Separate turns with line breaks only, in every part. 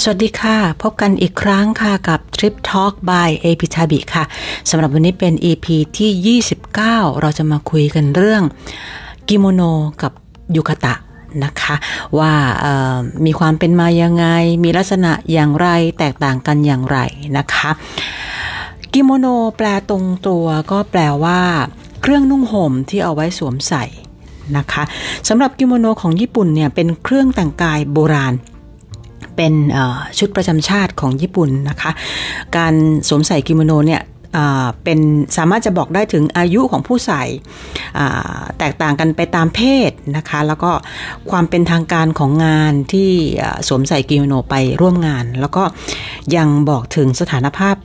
สวัสดีค่ะ พบกันอีกครั้งค่ะกับ Trip Talk by a p i t a b i ค่ะสำหรับวันนี้เป็น EP ที่ 29 เราจะมาคุยกันเรื่องกิโมโนกับยุคตะนะคะว่ามีความเป็นมายังไง มีลักษณะอย่างไรแตกต่างกันอย่างไรนะคะกิโมโนแปลตรงตัวก็แปลว่า เครื่องนุ่งห่มที่เอาไว้สวมใส่นะคะสำหรับกิโมโนของญี่ปุ่นเนี่ยเป็นเครื่องแต่งกายโบราณ เป็นชุดประจำชาติของญี่ปุ่นนะคะ การสวมใส่กิโมโนเนี่ยเป็นสามารถจะบอกได้ถึงอายุของผู้ใส่แตกต่างกันไปตามเพศนะคะ แล้วก็ความเป็นทางการของงานที่สวมใส่กิโมโนไปร่วมงาน แล้วก็ยังบอกถึงสถานภาพ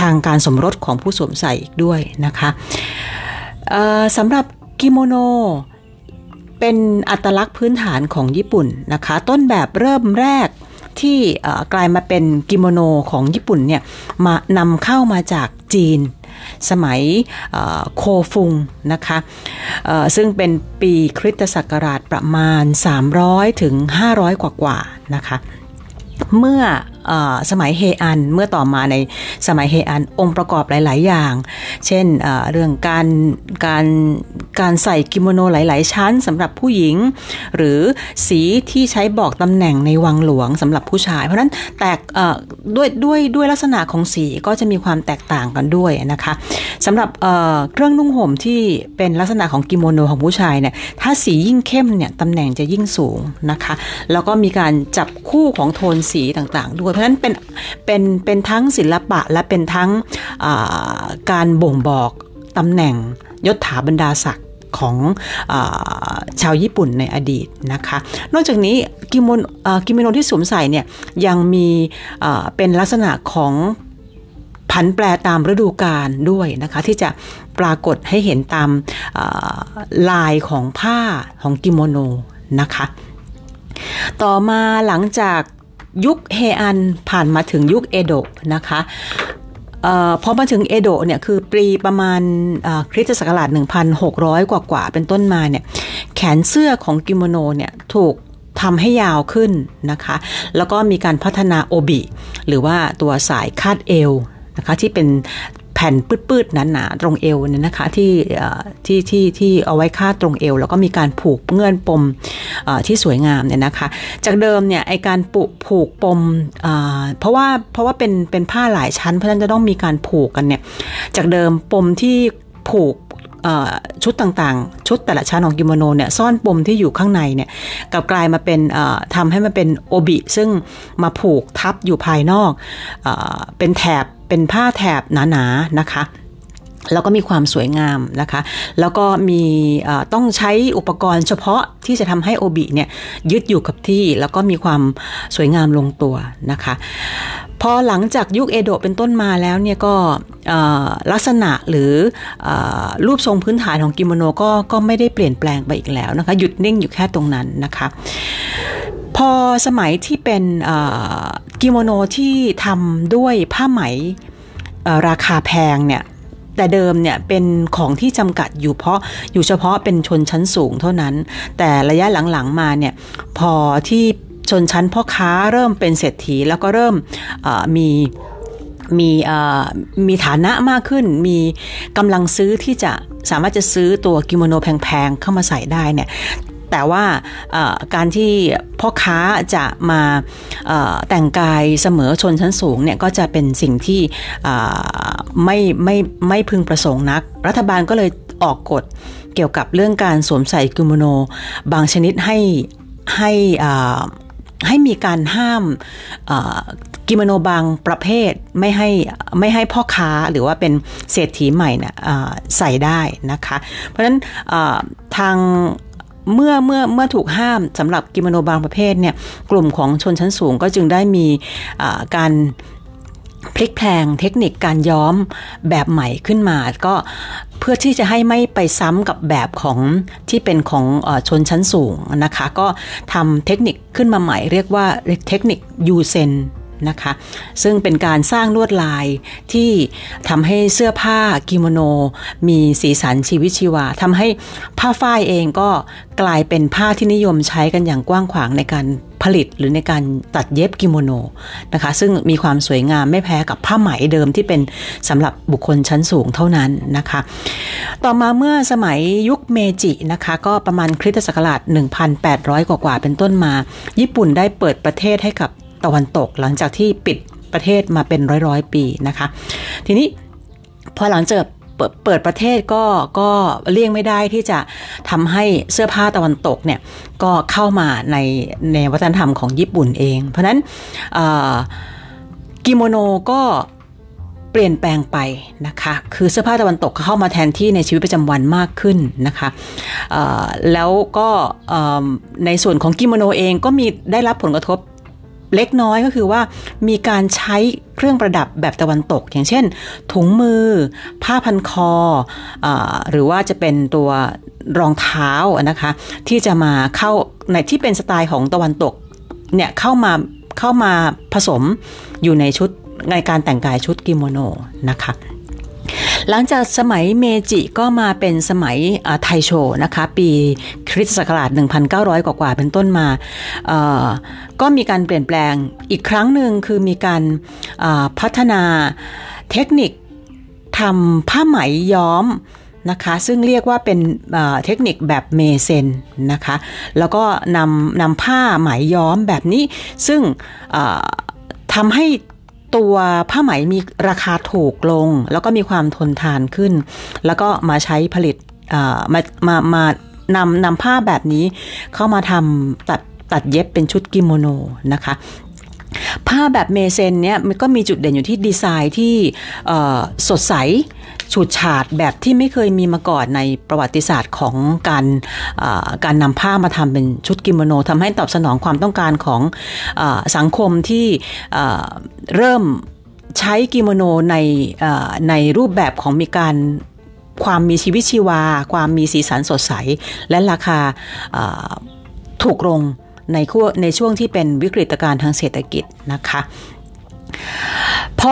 ทางการสมรสของผู้สวมใส่อีกด้วยนะคะสำหรับกิโมโน เป็นอัตลักษณ์พื้นฐานของญี่ปุ่นนะคะ ต้นแบบเริ่มแรกที่กลายมาเป็นกิโมโนของญี่ปุ่นเนี่ยมานำเข้ามาจากจีน สมัยโคฟุงนะคะซึ่งเป็นปีคริสตศักราชประมาณ 300 ถึง 500 กว่าๆนะคะ เมื่อ สมัยเฮอันเมื่อต่อมาในสมัยเฮอันองค์ประกอบหลาย ๆ อย่าง เช่นเรื่องการการการใส่กิโมโนหลาย ๆ ชั้นสำหรับผู้หญิง หรือสีที่ใช้บอกตำแหน่งในวังหลวงสำหรับผู้ชาย เพราะนั้นแตกด้วยด้วยด้วยลักษณะของสีก็จะมีความแตกต่างกันด้วยนะคะสำหรับเครื่องนุ่งห่มที่เป็นลักษณะของกิโมโนของผู้ชายเนี่ยถ้าสียิ่งเข้มเนี่ยตำแหน่งจะยิ่งสูงนะคะ แล้วก็มีการจับคู่ของโทนสีต่าง ๆ ด้วยเพราะฉะนั้นเป็นเป็นเป็นทั้งศิลปะและเป็นทั้งการบ่งบอกตำแหน่งยศถาบรรดาศักดิ์ของอชาวญี่ปุ่นในอดีตนะคะ นอกจากนี้กิโมนกิโมโนที่สวมใส่เนี่ยยังมีเป็นลักษณะของผันแปรตามฤดูกาลด้วยนะคะ ที่จะปรากฏให้เห็นตามลายของผ้าของกิโมโนนะคะ ต่อมาหลังจาก ยุคเฮอันผ่านมาถึงยุคเอโดะนะคะพอมาถึงเอโดะเนี่ยคือปีประมาณคริสตศักราช 1,600 กว่ากว่าเป็นต้นมาเนี่ยแขนเสื้อของกิโมโนเนี่ยถูกทำให้ยาวขึ้นนะคะ แล้วก็มีการพัฒนาโอบิหรือว่าตัวสายคาดเอวนะคะที่เป็น แผ่นปืดๆหนาๆตรงเอวเนี่ยนะคะที่ที่ที่ที่เอาไว้คาดตรงเอว แล้วก็มีการผูกเงื่อนปมที่สวยงามเนี่ยนะคะ จากเดิมเนี่ยไอการปุผูกปมเพราะว่าเพราะว่าเป็นเป็นผ้าหลายชั้นเพราะฉะนั้นจะต้องมีการผูกกันเนี่ยจากเดิมปมที่ผูกชุดต่างๆ ชุดแต่ละชั้นของกิโมโนเนี่ยซ่อนปมที่อยู่ข้างในเนี่ยกับกลายมาเป็นทำให้มันเป็นโอบิซึ่งมาผูกทับอยู่ภายนอกอเป็นแถบ เป็นผ้าแถบหนาๆนะคะแล้วก็มีความสวยงามนะคะ แล้วก็มีต้องใช้อุปกรณ์เฉพาะที่จะทำให้โอบิเนี่ยยึดอยู่กับที่ แล้วก็มีความสวยงามลงตัวนะคะ พอหลังจากยุคเอโดะเป็นต้นมาแล้วเนี่ยก็ลักษณะหรืออรูปทรงพื้นฐานของกิโมโนก็ก็ไม่ได้เปลี่ยนแปลงไปอีกแล้วนะคะ หยุดนิ่งอยู่แค่ตรงนั้นนะคะ พอสมัยที่เป็นกิโมโนที่ทำด้วยผ้าไหมราคาแพงเนี่ยแต่เดิมเนี่ยเป็นของที่จำกัดอยู่เพราะอยู่เฉพาะเป็นชนชั้นสูงเท่านั้น แต่ระยะหลังๆมาเนี่ยพอที่ชนชั้นพ่อค้าเริ่มเป็นเศรษฐีแล้วก็เริ่มมีมีมีฐานะมากขึ้น มีกำลังซื้อที่จะสามารถจะซื้อตัวกิโมโนแพงๆเข้ามาใส่ได้เนี่ย แต่ว่าการที่พ่อค้าจะมาแต่งกายเสมอชนชั้นสูงเนี่ยก็จะเป็นสิ่งที่ไม่ไม่ไม่พึงประสงค์นัก รัฐบาลก็เลยออกกฎเกี่ยวกับเรื่องการสวมใส่กิโมโน บางชนิดให้ให้ให้มีการห้ามกิโมโนบางประเภทไม่ให้ไม่ให้พ่อค้าหรือว่าเป็นเศรษฐีใหม่นะใส่ได้นะคะ เพราะฉะนั้นทาง เมื่อเมื่อเมื่อถูกห้ามสำหรับกิโมโนบางประเภทเนี่ยกลุ่มของชนชั้นสูงก็จึงได้มีการพลิกแพลงเทคนิคการย้อมแบบใหม่ขึ้นมา ก็เพื่อที่จะให้ไม่ไปซ้ำกับแบบของที่เป็นของชนชั้นสูงนะคะ ก็ทำเทคนิคขึ้นมาใหม่ เรียกว่าเทคนิคยูเซน นะคะ ซึ่งเป็นการสร้างลวดลายที่ทำให้เสื้อผ้ากิโมโน มีสีสันชีวิตชีวาทำให้ผ้าฝ้ายเองก็กลายเป็นผ้าที่นิยมใช้กันอย่างกว้างขวางในการผลิตหรือในการตัดเย็บกิโมโนนะคะ ซึ่งมีความสวยงามไม่แพ้กับผ้าไหมเดิมที่เป็นสำหรับบุคคลชั้นสูงเท่านั้นนะคะ ต่อมาเมื่อสมัยยุคเมจินะคะ ก็ประมาณคริสตศักราช 1,800 กว่าเป็นต้นมา ญี่ปุ่นได้เปิดประเทศให้กับ ตะวันตก หลังจากที่ปิดประเทศมาเป็นร้อยๆ ปีนะคะ ทีนี้พอหลังจากเปิดประเทศก็ก็เลี่ยงไม่ได้ที่จะทำให้เสื้อผ้าตะวันตกเนี่ยก็เข้ามาในในวัฒนธรรมของญี่ปุ่นเอง เพราะนั้นกิโมโนก็เปลี่ยนแปลงไปนะคะ คือเสื้อผ้าตะวันตกเข้ามาแทนที่ในชีวิตประจำวันมากขึ้นนะคะแล้วก็ในส่วนของกิโมโนเองก็มีได้รับผลกระทบ เล็กน้อยก็คือว่ามีการใช้เครื่องประดับแบบตะวันตก อย่างเช่น ถุงมือ ผ้าพันคออหรือว่าจะเป็นตัวรองเท้านะคะที่จะมาเข้าในที่เป็นสไตล์ของตะวันตกเนี่ยเข้ามาเข้ามาผสมอยู่ในชุดในการแต่งกายชุดกิโมโนนะคะ หลังจากสมัยเมจิก็มาเป็นสมัยไทโชนะคะ ปีคริสตศักราช 1,900 กว่าๆเป็นต้นมา ก็มีการเปลี่ยนแปลงอีกครั้งหนึ่งคือมีการพัฒนาเทคนิคทำผ้าไหมย้อมนะคะซึ่งเรียกว่าเป็นเทคนิคแบบเมเซนนะคะแล้วก็นำนำผ้าไหมย้อมแบบนี้ ซึ่งทำให้ ตัวผ้าไหมมีราคาถูกลง แล้วก็มีความทนทานขึ้น แล้วก็มาใช้ผลิตมามามานำนำผ้าแบบนี้เข้ามาทำตัดตัดเย็บเป็นชุดกิโมโนนะคะผ้าแบบเมเซนเนี่ยมันก็มีจุดเด่นอยู่ที่ดีไซน์ที่สดใส ฉูดฉาดแบบที่ไม่เคยมีมาก่อนในประวัติศาสตร์ของการการนำผ้ามาทำเป็นชุดกิโมโนทำให้ตอบสนองความต้องการของอสังคมที่เริ่มใช้กิโมโนในในรูปแบบของมีการความมีชีวิตชีวา ความมีสีสันสดใส และราคาถูกลงในในช่วงที่เป็นวิกฤตการณ์ทางเศรษฐกิจนะคะ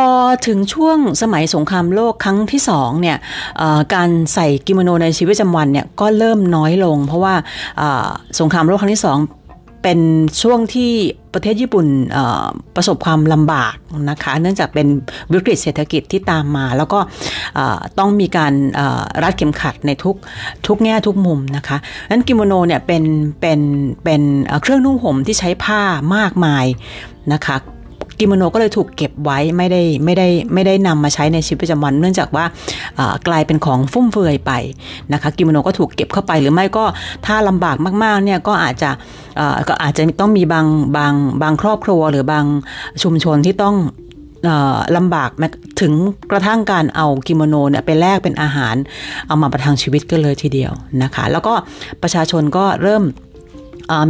อถึงช่วงสมัยสงครามโลกครั้งที่สองเนี่ยการใส่กิโมโนในชีวิตประจำวันเนี่ยก็เริ่มน้อยลง เพราะว่าสงครามโลกครั้งที่สองเป็นช่วงที่ประเทศญี่ปุ่นประสบความลำบากนะคะ เนื่องจากเป็นวิกฤตเศรษฐกิจที่ตามมา แล้วก็ต้องมีการรัดเข็มขัดในทุกทุกแง่ทุกมุมนะคะนั้นกิโมโนเนี่ยเป็นเป็นเป็นเครื่องนุ่งห่มที่ใช้ผ้ามากมายนะคะ กิโมโนก็เลยถูกเก็บไว้ไม่ได้ไม่ได้ไม่ได้นำมาใช้ในชีวิตประจำวัน เนื่องจากว่ากลายเป็นของฟุ่มเฟือยไปนะคะกิโมโนก็ถูกเก็บเข้าไปหรือไม่ก็ถ้าลำบากมากๆเนี่ยก็อาจจะก็อาจจะต้องมีบางบางบางครอบครัวหรือบางชุมชนที่ต้องลำบากถึงกระทั่งการเอากิโมโนเนี่ยไปแลกเป็นอาหาร เอามาประทังชีวิตก็เลยทีเดียวนะคะ แล้วก็ประชาชนก็เริ่ม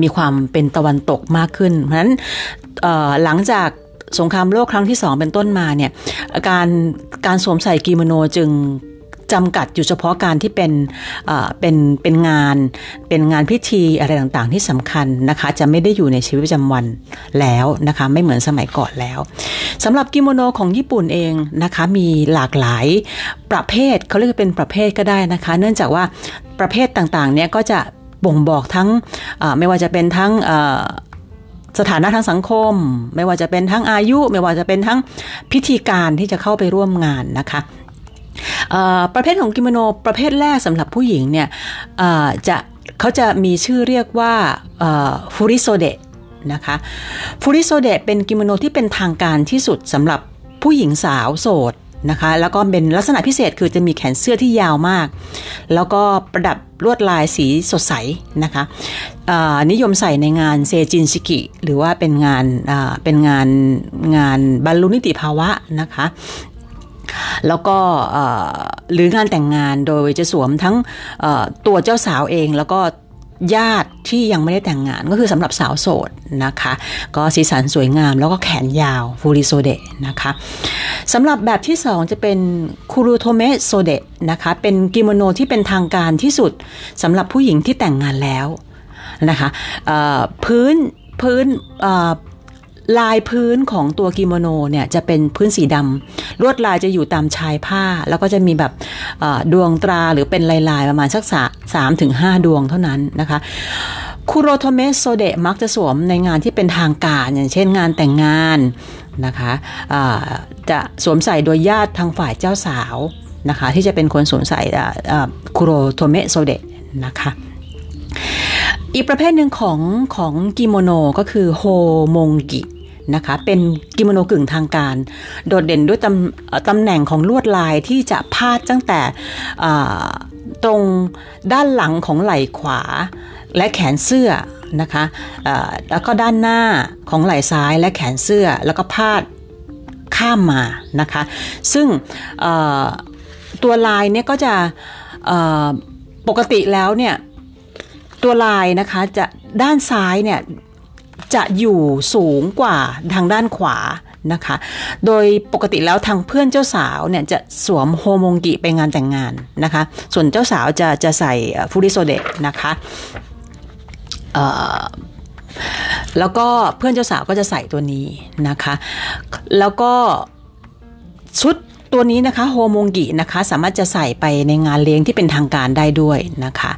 มีความเป็นตะวันตกมากขึ้น เพราะฉะนั้นหลังจาก สงครามโลกครั้งที่สองเป็นต้นมาเนี่ยการการสวมใส่กิโมโนจึงจำกัดอยู่เฉพาะการที่เป็นเป็นเป็นงานเป็นงานพิธีอะไรต่างๆ ที่สำคัญนะคะจะไม่ได้อยู่ในชีวิตประจำวันแล้วนะคะไม่เหมือนสมัยก่อนแล้วสำหรับกิโมโนของญี่ปุ่นเองนะคะมีหลากหลายประเภทเขาเรียกเป็นประเภทก็ได้นะคะ เนื่องจากว่าประเภทต่างๆเนี่ยก็จะบ่งบอกทั้งไม่ว่าจะเป็นทั้ง สถานะทางสังคม ไม่ว่าจะเป็นทั้งอายุ ไม่ว่าจะเป็นทั้งพิธีการที่จะเข้าไปร่วมงานนะคะประเภทของกิโมโนประเภทแรกสำหรับผู้หญิงเนี่ยจะเขาจะมีชื่อเรียกว่าฟูริโซเดะนะคะฟูริโซเดะเป็นกิโมโนที่เป็นทางการที่สุดสำหรับผู้หญิงสาวโสด นะคะ แล้วก็เป็นลักษณะพิเศษคือจะมีแขนเสื้อที่ยาวมาก แล้วก็ประดับลวดลายสีสดใสนะคะนิยมใส่ในงานเซจินชิกิ หรือว่าเป็นงานเป็นงานงานบรรลุนิติภาวะนะคะแล้วก็หรืองานแต่งงานโดยจะสวมทั้งตัวเจ้าสาวเอง แล้วก็ ญาติที่ยังไม่ได้แต่งงานก็คือสำหรับสาวโสดนะคะ ก็สีสันสวยงามแล้วก็แขนยาวฟูริโซเดะนะคะสำหรับแบบที่สองจะเป็นคุโรโทเมโซเดะนะคะ เป็นกิโมโนที่เป็นทางการที่สุดสำหรับผู้หญิงที่แต่งงานแล้วนะคะพื้นพื้น ลายพื้นของตัวกิโมโนเนี่ยจะเป็นพื้นสีดำลวดลายจะอยู่ตามชายผ้า แล้วก็จะมีแบบดวงตราหรือเป็นลายๆประมาณสักสามถึงห้าดวงเท่านั้นนะคะคุโรโทเมโซเดะมักจะสวมในงานที่เป็นทางการ อย่างเช่นงานแต่งงานนะคะจะสวมใส่โดยญาติทางฝ่ายเจ้าสาวนะคะที่จะเป็นคนสวมใส่คุโรโทเมโซเดะนะคะอีกประเภทหนึ่งของของกิโมโนก็คือโฮมงกิ นะคะ เป็นกิโมโนกึ่งทางการ โดดเด่นด้วยตำตำแหน่งของลวดลายที่จะพาดตั้งแต่ตรงด้านหลังของไหล่ขวาและแขนเสื้อนะคะแล้วก็ด้านหน้าของไหล่ซ้ายและแขนเสื้อแล้วก็พาดข้ามมานะคะ ซึ่งตัวลายเนี่ยก็จะปกติแล้วเนี่ยตัวลายนะคะจะด้านซ้ายเนี่ย จะอยู่สูงกว่าทางด้านขวานะคะ โดยปกติแล้วทางเพื่อนเจ้าสาวเนี่ยจะสวมโฮมงกิไปงานแต่งงานนะคะ ส่วนเจ้าสาวจะจะใส่ฟูริโซเดะนะคะแล้วก็เพื่อนเจ้าสาวก็จะใส่ตัวนี้นะคะ แล้วก็ชุดตัวนี้นะคะโฮมงกินะคะสามารถจะใส่ไปในงานเลี้ยงที่เป็นทางการได้ด้วยนะคะ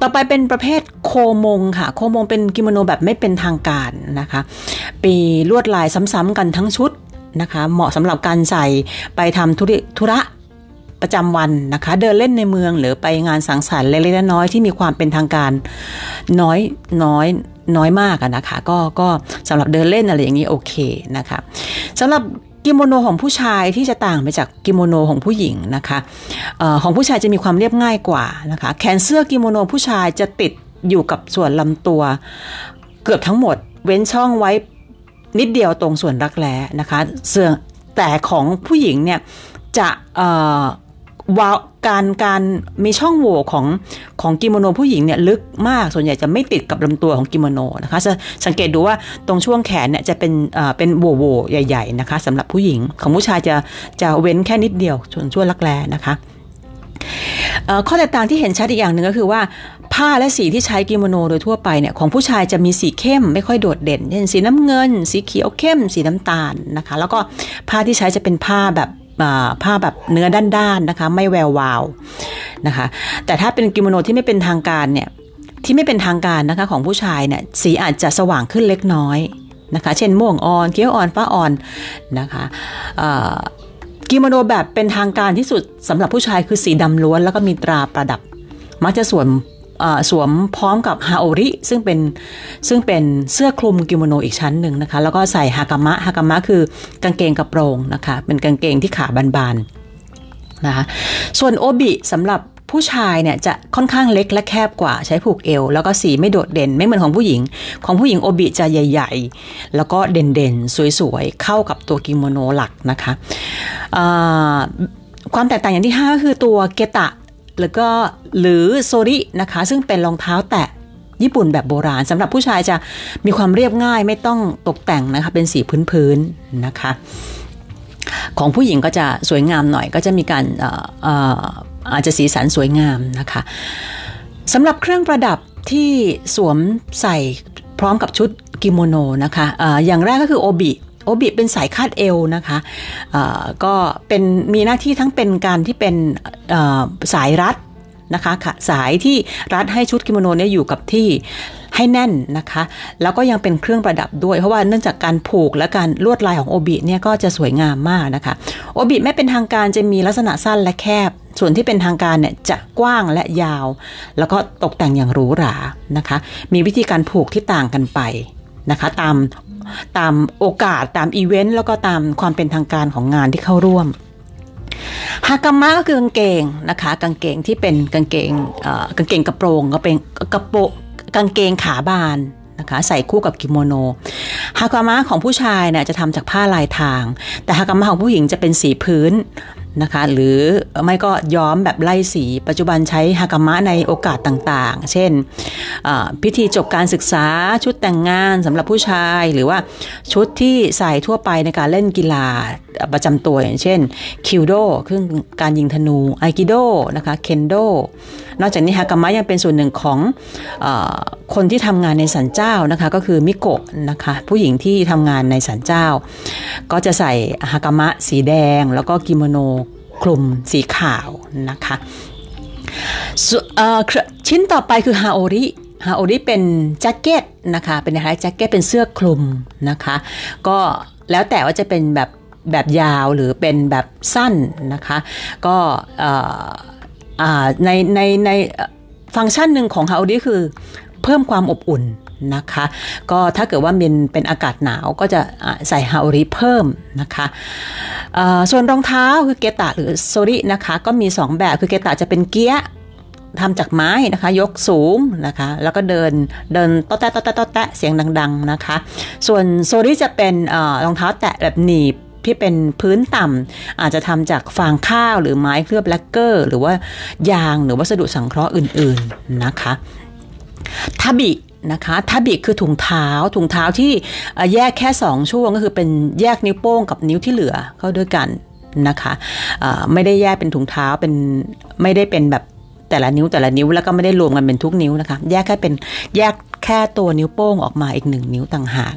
ต่อไปเป็นประเภทโคมงค่ะ โคมงเป็นกิโมโนแบบไม่เป็นทางการนะคะปีลวดลายซ้ำๆกันทั้งชุดนะคะ เหมาะสำหรับการใส่ไปทำธุระประจำวันนะคะ เดินเล่นในเมืองหรือไปงานสังสรรค์เล็กๆน้อยๆที่มีความเป็นทางการน้อยน้อยน้อยมากนะคะ ก็ก็สำหรับเดินเล่นอะไรอย่างนี้โอเคนะคะสำหรับ กิโมโนของผู้ชายที่จะต่างไปจากกิโมโนของผู้หญิงนะคะอ๋อของผู้ชายจะมีความเรียบง่ายกว่านะคะแขนเสื้อกิโมโนผู้ชายจะติดอยู่กับส่วนลำตัว เกือบทั้งหมด เว้นช่องไว้นิดเดียวตรงส่วนรักแร้นะคะเสื้อแต่ของผู้หญิงเนี่ยจะว่า การการมีช่องโหว่ของของกิโมโนผู้หญิงเนี่ยลึกมากส่วนใหญ่จะไม่ติดกับลำตัวของกิโมโนนะคะสังเกตดูว่าตรงช่วงแขนเนี่ยจะเป็นเป็นโหว่โหว่ใหญ่ ๆนะคะสำหรับผู้หญิงของผู้ชายจะจะเว้นแค่นิดเดียวส่วนช่วงรักแร้นะคะข้อแตกต่างที่เห็นชัดอีกอย่างหนึ่งก็คือว่าผ้าและสีที่ใช้กิโมโนโดยทั่วไปเนี่ยของผู้ชายจะมีสีเข้มไม่ค่อยโดดเด่นเช่นสีน้ำเงิน สีเขียวเข้ม สีน้ำตาลนะคะ แล้วก็ผ้าที่ใช้จะเป็นผ้าแบบ ผ้าแบบเนื้อด้านๆนะคะ ไม่แวววาวนะคะ แต่ถ้าเป็นกิโมโนที่ไม่เป็นทางการเนี่ยที่ไม่เป็นทางการนะคะของผู้ชายเนี่ยสีอาจจะสว่างขึ้นเล็กน้อยนะคะ เช่นม่วงอ่อนเขียวอ่อนฟ้าอ่อนนะคะกิโมโนแบบเป็นทางการที่สุดสำหรับผู้ชายคือสีดำล้วนแล้วก็มีตราประดับ มักจะสวม สวมพร้อมกับฮาโอริซึ่งเป็นซึ่งเป็นเสื้อคลุมกิโมโนอีกชั้นหนึ่งนะคะ แล้วก็ใส่ฮากามะฮากามะคือกางเกงกระโปรงนะคะ เป็นกางเกงที่ขาบานๆนะคะส่วนโอบิสำหรับผู้ชายเนี่ยจะค่อนข้างเล็กและแคบกว่าใช้ผูกเอว แล้วก็สีไม่โดดเด่นไม่เหมือนของผู้หญิง ของผู้หญิงโอบิจะใหญ่ ๆ แล้วก็เด่นๆ สวยๆ เข้ากับตัวกิโมโนหลักนะคะความแตกต่างอย่างที่5ก็คือตัวเกตะ แล้วก็หรือโซรินะคะ ซึ่งเป็นรองเท้าแตะญี่ปุ่นแบบโบราณสำหรับผู้ชายจะมีความเรียบง่ายไม่ต้องตกแต่งนะคะ เป็นสีพื้นๆนะคะ ของผู้หญิงก็จะสวยงามหน่อยก็จะมีการอาจจะสีสันสวยงามนะคะสำหรับเครื่องประดับที่สวมใส่พร้อมกับชุดกิโมโนนะคะอะอย่างแรกก็คือโอบิ โอบิเป็นสายคาดเอวนะคะก็เป็นมีหน้าที่ทั้งเป็นการที่เป็นสายรัดนะคะะสายที่รัดให้ชุดกิโมโนเนี่ยอยู่กับที่ให้แน่นนะคะ แล้วก็ยังเป็นเครื่องประดับด้วย เพราะว่าเนื่องจากการผูกและการลวดลายของโอบิเนี่ยก็จะสวยงามมากนะคะ โอบิไม่เป็นทางการจะมีลักษณะสั้นและแคบ ส่วนที่เป็นทางการเนี่ยจะกว้างและยาว แล้วก็ตกแต่งอย่างหรูหรานะคะ มีวิธีการผูกที่ต่างกันไปนะคะ ตาม ตามโอกาสตามอีเวนต์แล้วก็ตามความเป็นทางการของงานที่เข้าร่วมฮากามะก็คือกางเกงนะคะ กางเกงที่เป็นกางเกงกางเกงกระโปรงก็เป็นกระโปกางเกงขาบานนะคะใส่คู่กับกิโมโนฮากามะของผู้ชายเนี่ยจะทำจากผ้าลายทาง แต่ฮากามะของผู้หญิงจะเป็นสีพื้น นะคะ หรือไม่ก็ย้อมแบบไล่สี ปัจจุบันใช้ฮากามะในโอกาสต่างๆ เช่น พิธีจบการศึกษาชุดแต่งงานสำหรับผู้ชาย หรือว่าชุดที่ใส่ทั่วไปในการเล่นกีฬา ประจำตัวอย่างเช่นคิวโดคือการยิงธนูไอกิโดนะคะเคนโดนอกจากนี้ฮากามะยังเป็นส่วนหนึ่งของอคนที่ทำงานในสันเจ้านะคะก็คือมิโกะนะคะผู้หญิงที่ทำงานในสันเจ้า ก็จะใส่ฮากามะสีแดง แล้วก็กิโมโนคลุมสีขาวนะคะชิ้นต่อไปคือฮาโอริฮาโอริเป็นแจ็คเก็ตนะคะเป็นคล้ายแจ็คเก็ตเป็นเสื้อคลุมนะคะ ก็แล้วแต่ว่าจะเป็นแบบ แบบยาวหรือเป็นแบบสั้นนะคะ ก็ในในในฟังก์ชันหนึ่งของฮาโอริคือเพิ่มความอบอุ่นนะคะก็ถ้าเกิดว่ามันเป็นอากาศหนาวก็จะใส่ฮาอริเพิ่มนะคะส่วนรองเท้าคือเกตะหรือโซรินะคะก็มี 2 แบบคือเกตะจะเป็นเกียทำจากไม้นะคะยกสูงนะคะแล้วก็เดินเดินต๊อแตะต๊อแตะต๊อแตะเสียงดัง ๆนะคะ ส่วนโซริจะเป็นอรองเท้าแตะแบบหนีบ ที่เป็นพื้นต่ำอาจจะทำจากฟางข้าวหรือไม้เคลือบแลกเกอร์ หรือว่ายางหรือวัสดุสังเคราะห์อื่นๆนะคะทาบินะคะทาบิคือถุงเท้า ถุงเท้าที่แยกแค่ 2 ช่วงก็คือเป็นแยกนิ้วโป้งกับนิ้วที่เหลือเข้าด้วยกันนะคะไม่ได้แยกเป็นถุงเท้าเป็นไม่ได้เป็นแบบแต่ละนิ้วแต่ละนิ้วแล้วก็ไม่ได้รวมกันเป็นทุกนิ้วนะคะ แยกแค่เป็นแยกแค่ตัวนิ้วโป้งออกมาอีกหนึ่งนิ้วต่างหาก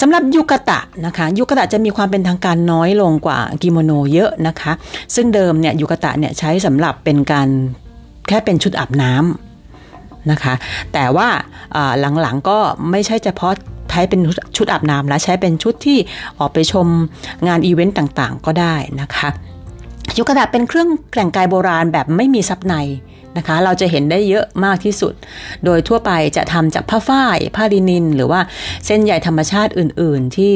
สำหรับยุกตะนะคะยุกตะจะมีความเป็นทางการน้อยลงกว่ากิโมโนเยอะนะคะ ซึ่งเดิมเนี่ยยุกตะเนี่ยใช้สำหรับเป็นการแค่เป็นชุดอาบน้ำนะคะ แต่ว่าหลังๆก็ไม่ใช่เฉพาะใช้เป็นชุดอาบน้ำแล้วใช้เป็นชุดที่ออกไปชมงานอีเวนต์ต่างๆ ก็ได้นะคะยุกตะเป็นเครื่องแต่งกายโบราณแบบไม่มีซับใน นะคะ เราจะเห็นได้เยอะมากที่สุด โดยทั่วไปจะทำจากผ้าฝ้ายผ้าลินิน หรือว่าเส้นใยธรรมชาติอื่น ๆ ที่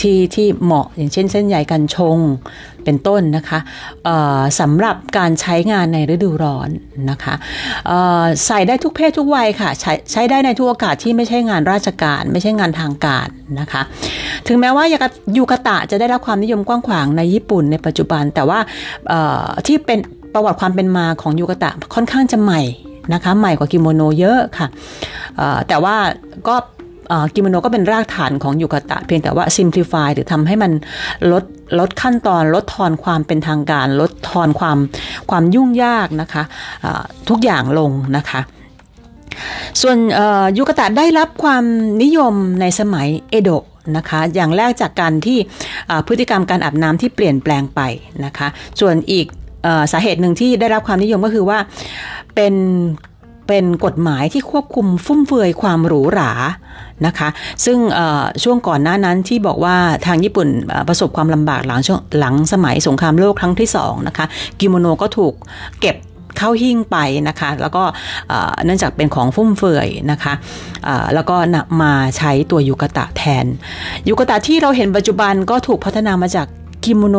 ที่ที่เหมาะอย่างเช่น เส้นใยกันชงเป็นต้นนะคะสำหรับการใช้งานในฤดูร้อนนะคะใส่ได้ทุกเพศทุกวัยค่ะใช้ใช้ได้ในทุกโอกาสที่ไม่ใช่งานราชการ ไม่ใช่งานทางการนะคะ ถึงแม้ว่ายูกาตะจะได้รับความนิยมกว้างขวางในญี่ปุ่นในปัจจุบันแต่ว่าที่เป็น ประวัติความเป็นมาของยูกตะค่อนข้างจะใหม่นะคะใหม่กว่ากิโมโนเยอะค่ะแต่ว่าก็กิโมโนก็เป็นรากฐานของยูกตะ เพียงแต่ว่า simplify หรือทำให้มันลดลดขั้นตอนลดทอนความเป็นทางการ ลดทอนความความยุ่งยากนะคะทุกอย่างลงนะคะส่วนยูกตะได้รับความนิยมในสมัยเอโดะนะคะ อย่างแรกจากการที่พฤติกรรมการอาบน้ำที่เปลี่ยนแปลงไปนะคะ ส่วนอีก สาเหตุหนึ่งที่ได้รับความนิยมก็คือว่าเป็นเป็นกฎหมายที่ควบคุมฟุ่มเฟือยความหรูหรานะคะ ซึ่งช่วงก่อนหน้านั้นที่บอกว่าทางญี่ปุ่นประสบความลำบากหลังช่วงหลังสมัยสงครามโลกครั้งที่สองนะคะกิโมโนก็ถูกเก็บเข้าหิ้งไปนะคะ แล้วก็เนื่องจากเป็นของฟุ่มเฟือยนะคะแล้วก็นำมาใช้ตัวยูกาตะแทนยูกาตะที่เราเห็นปัจจุบันก็ถูกพัฒนามาจากกิโมโน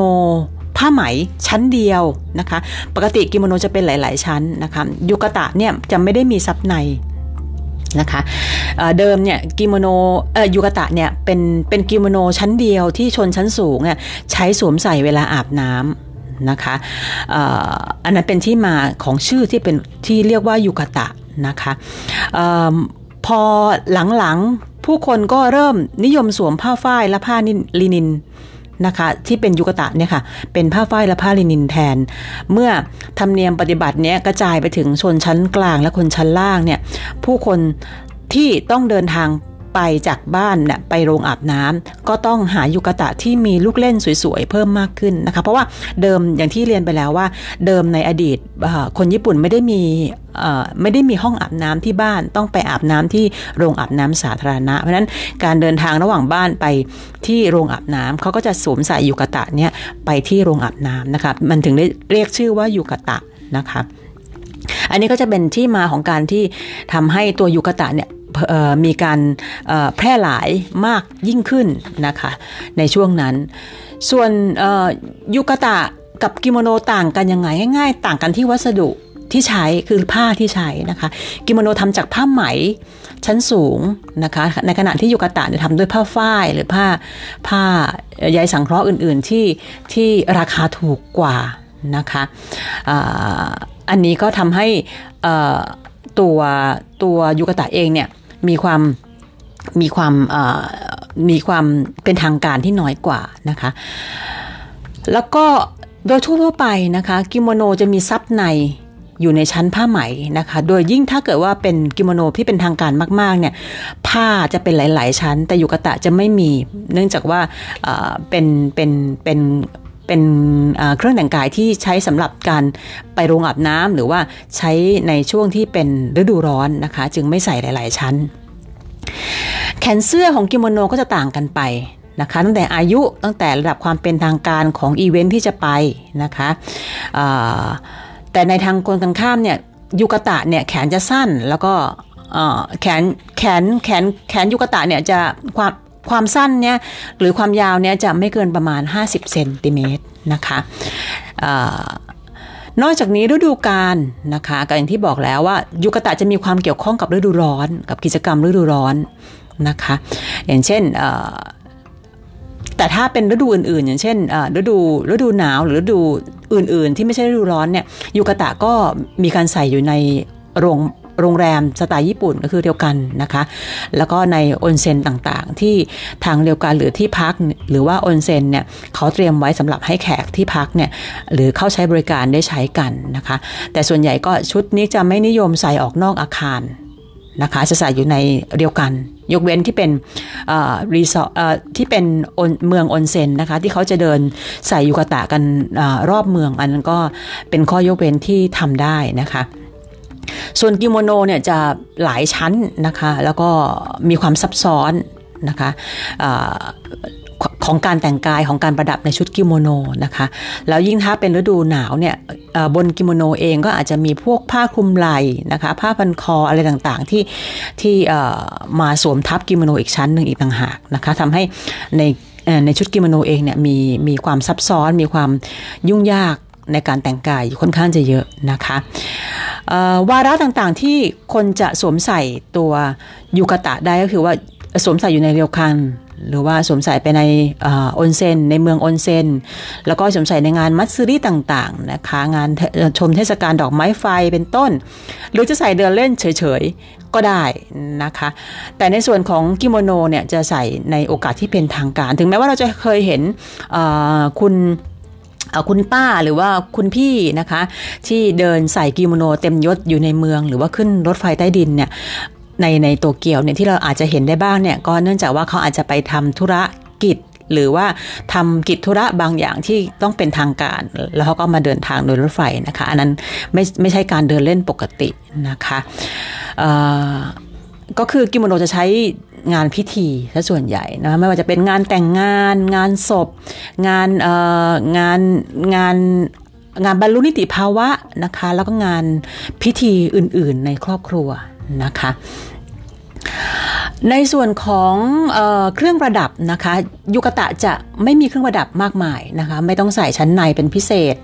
ผ้าไหมชั้นเดียวนะคะ ปกติกิโมโนจะเป็นหลาย ๆ ชั้นนะคะยูกาตะเนี่ยจะไม่ได้มีซับในนะคะเดิมเนี่ยกิโมโนเอ่อยูกาตะเนี่ยเป็นเป็นกิโมโนชั้นเดียวที่ชนชั้นสูงเนี่ยใช้สวมใส่เวลาอาบน้ำนะคะอันนั้นเป็นที่มาของชื่อที่เป็นที่เรียกว่ายูกาตะนะคะพอหลังๆผู้คนก็เริ่มนิยมสวมผ้าฝ้ายและผ้าลินิน นะคะ ที่เป็นยูกาตะเนี่ยค่ะเป็นผ้าฝ้ายและผ้าลินินแทน เมื่อธรรมเนียมปฏิบัติเนี้ยกระจายไปถึงชนชั้นกลางและคนชั้นล่างเนี่ยผู้คนที่ต้องเดินทาง ไปจากบ้านเนี่ยไปโรงอาบน้ำก็ต้องหายุกตะที่มีลูกเล่นสวยๆ เพิ่มมากขึ้นนะคะ เพราะว่าเดิมอย่างที่เรียนไปแล้วว่า เดิมในอดีตคนญี่ปุ่นไม่ได้มีไม่ได้มีห้องอาบน้ำที่บ้านต้องไปอาบน้ำที่โรงอาบน้ำสาธารณะ เพราะนั้นการเดินทางระหว่างบ้านไปที่โรงอาบน้ำเขาก็จะสวมใส่ยูกตะเนี่ยไปที่โรงอาบน้ำนะคะมันถึงได้เรียกชื่อว่ายูกตะนะคะอันนี้ก็จะเป็นที่มาของการที่ทำให้ตัวยูกตะเนี่ย มีการแพร่หลายมากยิ่งขึ้นนะคะในช่วงนั้น ส่วนยูกตะกับกิโมโนต่างกันยังไงง่าย ๆ ต่างกันที่วัสดุที่ใช้คือผ้าที่ใช้นะคะ กิโมโนทำจากผ้าไหมชั้นสูงนะคะ ในขณะที่ยูกตะเนี่ยทำด้วยผ้าฝ้ายหรือผ้าผ้าใยสังเคราะห์อื่น ๆ ที่ที่ราคาถูกกว่านะคะอันนี้ก็ทำให้ตัวตัวยูกตะเองเนี่ย มีความมีความมีความเป็นทางการที่น้อยกว่านะคะ แล้วก็โดยทั่วไปนะคะกิโมโนจะมีซับในอยู่ในชั้นผ้าไหมนะคะ โดยยิ่งถ้าเกิดว่าเป็นกิโมโนที่เป็นทางการมากๆเนี่ยผ้าจะเป็นหลาย ๆ ชั้น แต่ยูกาตะจะไม่มี เนื่องจากว่าเป็นเป็นเป็น เป็นเครื่องแต่งกายที่ใช้สำหรับการไปโรงอาบน้ำหรือว่าใช้ในช่วงที่เป็นฤดูร้อนนะคะ จึงไม่ใส่หลาย ๆ ชั้น แขนเสื้อของกิโมโนก็จะต่างกันไปนะคะตั้งแต่อายุตั้งแต่ระดับความเป็นทางการของอีเวนท์ที่จะไปนะคะแต่ในทางกลกันข้ามเนี่ยยุกตะเนี่ยแขนจะสั้นแล้วก็แขนแขนแขนแขนยุกตะเนี่ยจะความ ความสั้นเนี่ยหรือความยาวเนี่ยจะไม่เกินประมาณ 50 เซนติเมตรนะคะนอกจากนี้ฤดูกาลนะคะก็อย่างที่บอกแล้วว่ายุกตะจะมีความเกี่ยวข้องกับฤดูร้อน กับกิจกรรมฤดูร้อนนะคะอย่างเช่นแต่ถ้าเป็นฤดูอื่นๆ อย่างเช่นฤดูฤดูหนาวหรือฤดูอื่นๆ ที่ไม่ใช่ฤดูร้อนเนี่ยยูกะตะก็มีการใส่อยู่ในโรง โรงแรมสไตล์ญี่ปุ่นก็คือเดียวกันนะคะ แล้วก็ในออนเซ็นต่างๆ ที่ทางเดียวกันหรือที่พักหรือว่าออนเซ็นเนี่ยเขาเตรียมไว้สำหรับให้แขกที่พักเนี่ยหรือเข้าใช้บริการได้ใช้กันนะคะ แต่ส่วนใหญ่ก็ชุดนี้จะไม่นิยมใส่ออกนอกอาคารนะคะจะใส่อยู่ในเดียวกัน ยกเว้นที่เป็นรีสอร์ทที่เป็นเมืองออนเซ็นนะคะ ที่เขาจะเดินใส่ยูกาตะกันรอบเมืองอันนั้นก็เป็นข้อยกเว้นที่ทำได้นะคะ ส่วนกิโมโนเนี่ยจะหลายชั้นนะคะ แล้วก็มีความซับซ้อนนะคะของการแต่งกายของการประดับในชุดกิโมโนนะคะ แล้วยิ่งถ้าเป็นฤดูหนาวเนี่ยบนกิโมโนเองก็อาจจะมีพวกผ้าคลุมไหล่นะคะ ผ้าพันคออะไรต่างๆที่ที่มาสวมทับกิโมโนอีกชั้นหนึ่งอีกต่างหากนะคะทำให้ในในชุดกิโมโนเองเนี่ยมีมีความซับซ้อนมีความยุ่งยากในการแต่งกายค่อนข้างจะเยอะนะคะ วาระต่างๆที่คนจะสวมใส่ตัวยูกาตะได้ก็คือว่าสวมใส่อยู่ในเรียวคัน หรือว่าสวมใส่ไปในออนเซนในเมืองออนเซนแล้วก็สวมใส่ในงานมัตสึริ่างๆนะคะงานชมเทศกาลดอกไม้ไฟเป็นต้น หรือจะใส่เดินเล่นเฉยๆ ก็ได้นะคะ แต่ในส่วนของกิโมโนเนี่ยจะใส่ในโอกาสที่เป็นทางการ ถึงแม้ว่าเราจะเคยเห็นคุณ คุณป้าหรือว่าคุณพี่นะคะ ที่เดินใส่กิโมโนเต็มยศอยู่ในเมือง หรือว่าขึ้นรถไฟใต้ดินเนี่ยในในโตเกียวเนี่ยที่เราอาจจะเห็นได้บ้างเนี่ยก็เนื่องจากว่าเขาอาจจะไปทำธุรกิจหรือว่าทำกิจธุระบางอย่างที่ต้องเป็นทางการ แล้วเขาก็มาเดินทางโดยรถไฟนะคะ อันนั้นไม่ไม่ใช่การเดินเล่นปกตินะคะ ก็คือกิโมโนจะใช้งานพิธีซะส่วนใหญ่นะไม่ว่าจะเป็นงานแต่งงาน งานศพ งานงานงานงานบรรลุนิติภาวะนะคะ แล้วก็งานพิธีอื่นๆในครอบครัวนะคะ ในส่วนของเอเครื่องประดับนะคะ ยุกตะจะไม่มีเครื่องประดับมากมายนะคะ ไม่ต้องใส่ชั้นในเป็นพิเศษ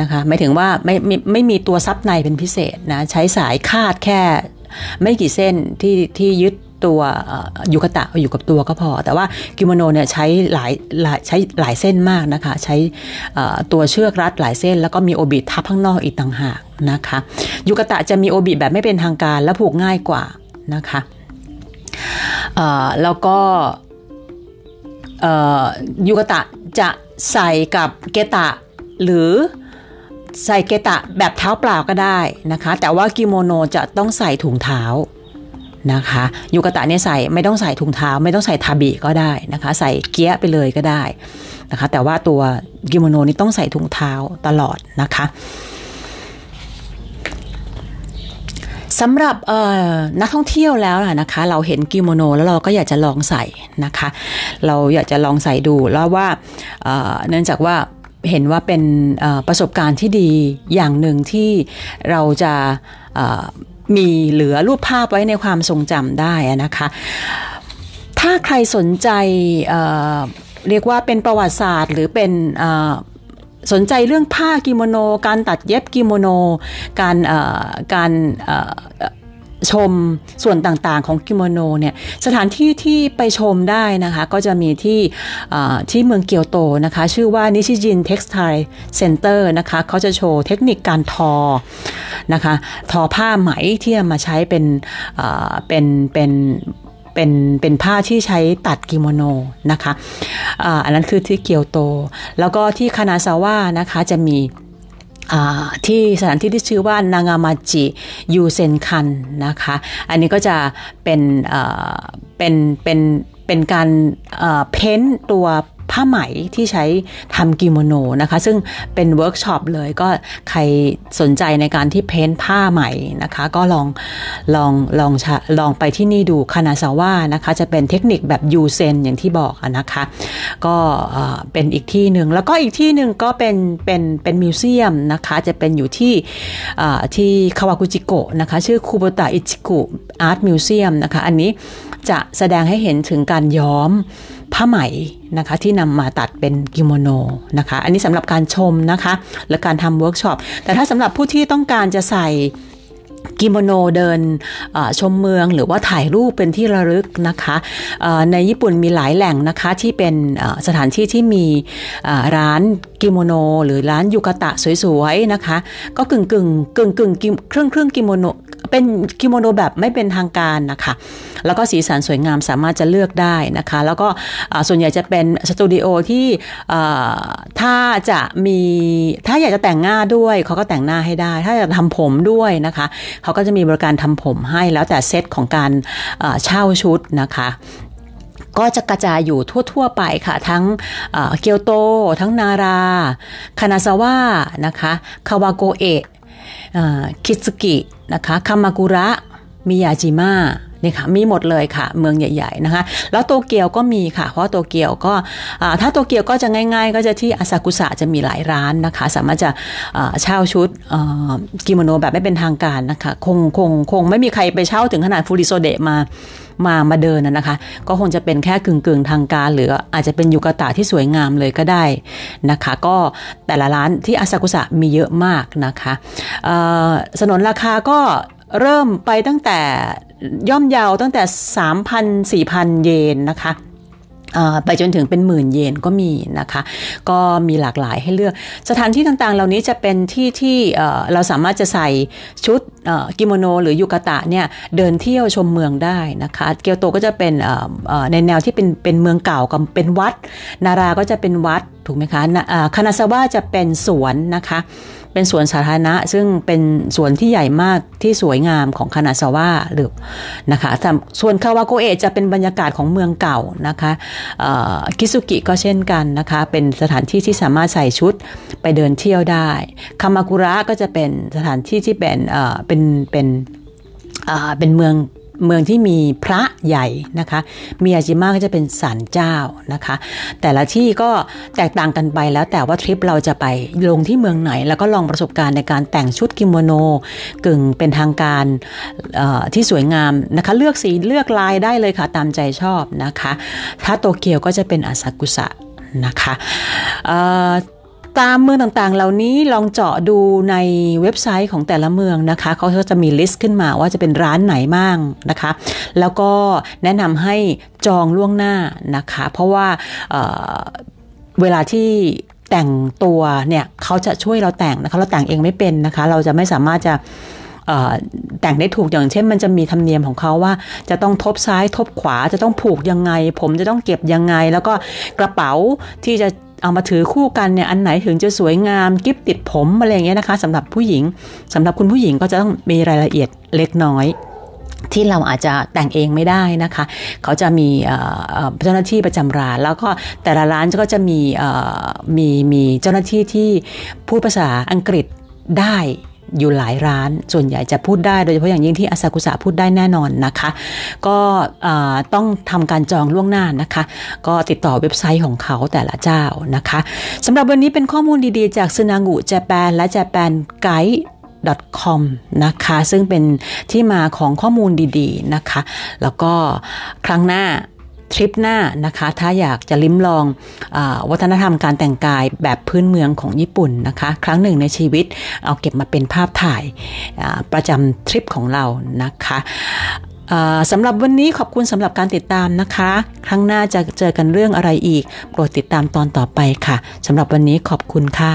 นะคะไม่ถึงว่าไม่ไม่ไม่มีตัวซับในเป็นพิเศษนะใช้สายคาดแค่ ไม่กี่เส้นที่ที่ยึดตัวยุกตะอยู่กับตัวก็พอ แต่ว่ากิโมโนเนี่ยใช้หลายหลายใช้หลายเส้นมากนะคะ ใช้ตัวเชือกรัดหลายเส้น แล้วก็มีโอบิทับข้างนอกอีกต่างหากนะคะยุกตะจะมีโอบิแบบไม่เป็นทางการและผูกง่ายกว่านะคะแล้วก็ยูกตะจะใส่กับเกตะหรือ ใส่เกตะแบบเท้าเปล่าก็ได้นะคะ แต่ว่ากิโมโนจะต้องใส่ถุงเท้านะคะยูกะตะเนี่ยใส่ไม่ต้องใส่ถุงเท้า ไม่ต้องใส่ทาบิก็ได้นะคะ ใส่เกี้ยไปเลยก็ได้นะคะ แต่ว่าตัวกิโมโนนี่ต้องใส่ถุงเท้าตลอดนะคะสำหรับนักท่องเที่ยวแล้วนะคะ เราเห็นกิโมโนแล้วเราก็อยากจะลองใส่นะคะ เราอยากจะลองใส่ดูแล้วว่าเนื่องจากว่า เห็นว่าเป็นประสบการณ์ที่ดีอย่างหนึ่งที่เราจะมีเหลือรูปภาพไว้ในความทรงจำได้นะคะ ถ้าใครสนใจเเรียกว่าเป็นประวัติศาสตร์ หรือเป็นสนใจเรื่องผ้ากิโมโน การตัดเย็บกิโมโน การการ ชมส่วนต่างๆของกิโมโนเนี่ยสถานที่ที่ไปชมได้นะคะ ก็จะมีที่ที่เมืองเกียวโตนะคะ ชื่อว่านิชิจิน Textile Center นะคะเขาจะโชว์เทคนิคการทอนะคะทอผ้าไหมที่มาใช้เป็นเป็นเป็นเป็นเป็นผ้าที่ใช้ตัดกิโมโนนะคะอันนั้นคือที่เกียวโต แล้วก็ที่คานาซาวะนะคะจะมี ที่สถานที่ที่ชื่อว่านางามาจิยูเซนคันนะคะ อันนี้ก็จะเป็นเป็นเป็นเป็นการเพ้นตัว ผ้าไหมที่ใช้ทำกิโมโนนะคะ ซึ่งเป็นเวิร์กช็อปเลยก็ใครสนใจในการที่ paint ผ้าไหมนะคะ ก็ลองลองลองลองไปที่นี่ดูคานาซาว่านะคะ จะเป็นเทคนิคแบบยูเซนอย่างที่บอกนะคะ ก็เป็นอีกที่หนึ่งแล้วก็อีกที่หนึ่งก็เป็นเป็นเป็น museum นะคะจะเป็นอยู่ที่ที่คาวากุจิโกะนะคะ ชื่อคูโบตะอิจิกุ Art Museum นะคะ อันนี้จะแสดงให้เห็นถึงการย้อม ผ้าไหมนะคะที่นำมาตัดเป็นกิโมโนนะคะ อันนี้สำหรับการชมนะคะ และการทำเวิร์กช็อปแต่ถ้าสำหรับผู้ที่ต้องการจะใส่ กิโมโนเดินชมเมืองหรือว่าถ่ายรูปเป็นที่ระลึกนะคะในญี่ปุ่นมีหลายแหล่งนะคะที่เป็นสถานที่ที่มีร้านกิโมโน หรือร้านยูกาตะสวยๆนะคะ ก็กึ่งกึ่งกึ่งกึ่งเครื่องเครื่องกิโมโนเป็นกิโมโนแบบไม่เป็นทางการนะคะ แล้วก็สีสันสวยงามสามารถจะเลือกได้นะคะ แล้วก็ส่วนใหญ่จะเป็นสตูดิโอที่ถ้าจะมีถ้าอยากจะแต่งหน้าด้วยเขาก็แต่งหน้าให้ได้ ถ้าอยากทำผมด้วยนะคะเขาก็จะมีบริการทำผมให้แล้วแต่เซตของการเช่าชุดนะคะก็จะกระจายอยู่ทั่ว ๆ ไปค่ะ ทั้งเกียวโต ทั้งนารา คานาซาวะนะคะ คาวาโกเอะคิสกินะคะคามากุระ มิยาจิมะ นี่ค่ะมีหมดเลยค่ะ เมืองใหญ่ๆนะคะแล้วโตเกียวก็มีค่ะ เพราะโตเกียวก็ถ้าโตเกียวก็จะง่าย ๆ ก็จะที่อาซากุสะจะมีหลายร้านนะคะ สามารถจะเช่าชุดกิโมโนแบบไม่เป็นทางการนะคะคงคงคงไม่มีใครไปเช่าถึงขนาดฟูริโซเดะมามามาเดินนะคะ ก็คงจะเป็นแค่กึ่งกึ่งทางการ หรืออาจจะเป็นยูกาตะที่สวยงามเลยก็ได้นะคะ ก็แต่ละร้านที่อาซากุสะมีเยอะมากนะคะสนนราคาก็ เริ่มไปตั้งแต่ย่อมยาวตั้งแต่ 3,000 4,000 เยนนะคะไปจนถึงเป็นหมื่นเยนก็มีนะคะ ก็มีหลากหลายให้เลือก สถานที่ต่างๆ เหล่านี้จะเป็นที่ที่เราสามารถจะใส่ชุดกิโมโนหรือยูกาตะเนี่ยเดินเที่ยวชมเมืองได้นะคะ เกียวโตก็จะเป็นในแนวที่เป็นเป็นเมืองเก่ากับเป็นวัด นาราก็จะเป็นวัดถูกไหมคะคานาซาวะจะเป็นสวนนะคะ เป็นสวนสาธารณะ ซึ่งเป็นสวนที่ใหญ่มากที่สวยงามของคานาซาวะหรือนะคะส่วนคาวาโกเอะจะเป็นบรรยากาศของเมืองเก่านะคะคิสุกิก็เช่นกันนะคะเป็นสถานที่ที่สามารถใส่ชุดไปเดินเที่ยวได้คามากุระก็จะเป็นสถานที่ที่เป็นเป็นเป็นเป็นเมือง เมืองที่มีพระใหญ่นะคะมีอาจิมะก็จะเป็นศาลเจ้านะคะ แต่ละที่ก็แตกต่างกันไปแล้วแต่ว่าทริปเราจะไปลงที่เมืองไหน แล้วก็ลองประสบการณ์ในการแต่งชุดกิโมโนกึ่งเป็นทางการที่สวยงามนะคะ เลือกสีเลือกลายได้เลยค่ะตามใจชอบนะคะ ถ้าโตเกียวก็จะเป็นอาซากุสะนะคะ ตามเมืองต่างๆ เหล่านี้ลองเจาะดูในเว็บไซต์ของแต่ละเมืองนะคะเขาก็จะมี list ขึ้นมาว่าจะเป็นร้านไหนบ้างนะคะ แล้วก็แนะนำให้จองล่วงหน้านะคะ เพราะว่าเเวลาที่แต่งตัวเนี่ยเขาจะช่วยเราแต่งนะคะเราแต่งเองไม่เป็นนะคะ เราจะไม่สามารถจะแต่งได้ถูกอย่างเช่นมันจะมีธรรมเนียมของเขาว่า จะต้องทบซ้ายทบขวาจะต้องผูกยังไง ผมจะต้องเก็บยังไง แล้วก็กระเป๋าที่จะ เอามาถือคู่กันเนี่ยอันไหนถึงจะสวยงามกิฟติดผมอะไรอย่างเงี้ยนะคะสำหรับผู้หญิงสำหรับคุณผู้หญิงก็จะต้องมีรายละเอียดเล็กน้อยที่เราอาจจะแต่งเองไม่ได้นะคะ เขาจะมีเจ้าหน้าที่ประจำร้าน แล้วก็แต่ละร้านก็จะมีมีมีเจ้าหน้าที่ที่พูดภาษาอังกฤษได้ อยู่หลายร้าน ส่วนใหญ่จะพูดได้โดยเฉพาะอย่างยิ่งที่อาซากุสะพูดได้แน่นอนนะคะ ก็ต้องทำการจองล่วงหน้านะคะ ก็ติดต่อเว็บไซต์ของเขาแต่ละเจ้านะคะสำหรับวันนี้เป็นข้อมูลดีๆ จากซึนา ngu เจแปนและเจแปนไกด์ .com นะคะ ซึ่งเป็นที่มาของข้อมูลดีๆนะคะ แล้วก็ครั้งหน้า ทริปหน้านะคะ ถ้าอยากจะลิ้มลองอวัฒนธรรมการแต่งกายแบบพื้นเมืองของญี่ปุ่นนะคะ ครั้งหนึ่งในชีวิตเอาเก็บมาเป็นภาพถ่ายประจำทริปของเรานะคะสำหรับวันนี้ขอบคุณสำหรับการติดตามนะคะ ครั้งหน้าจะเจอกันเรื่องอะไรอีก โปรดติดตามตอนต่อไปค่ะสำหรับวันนี้ขอบคุณค่ะ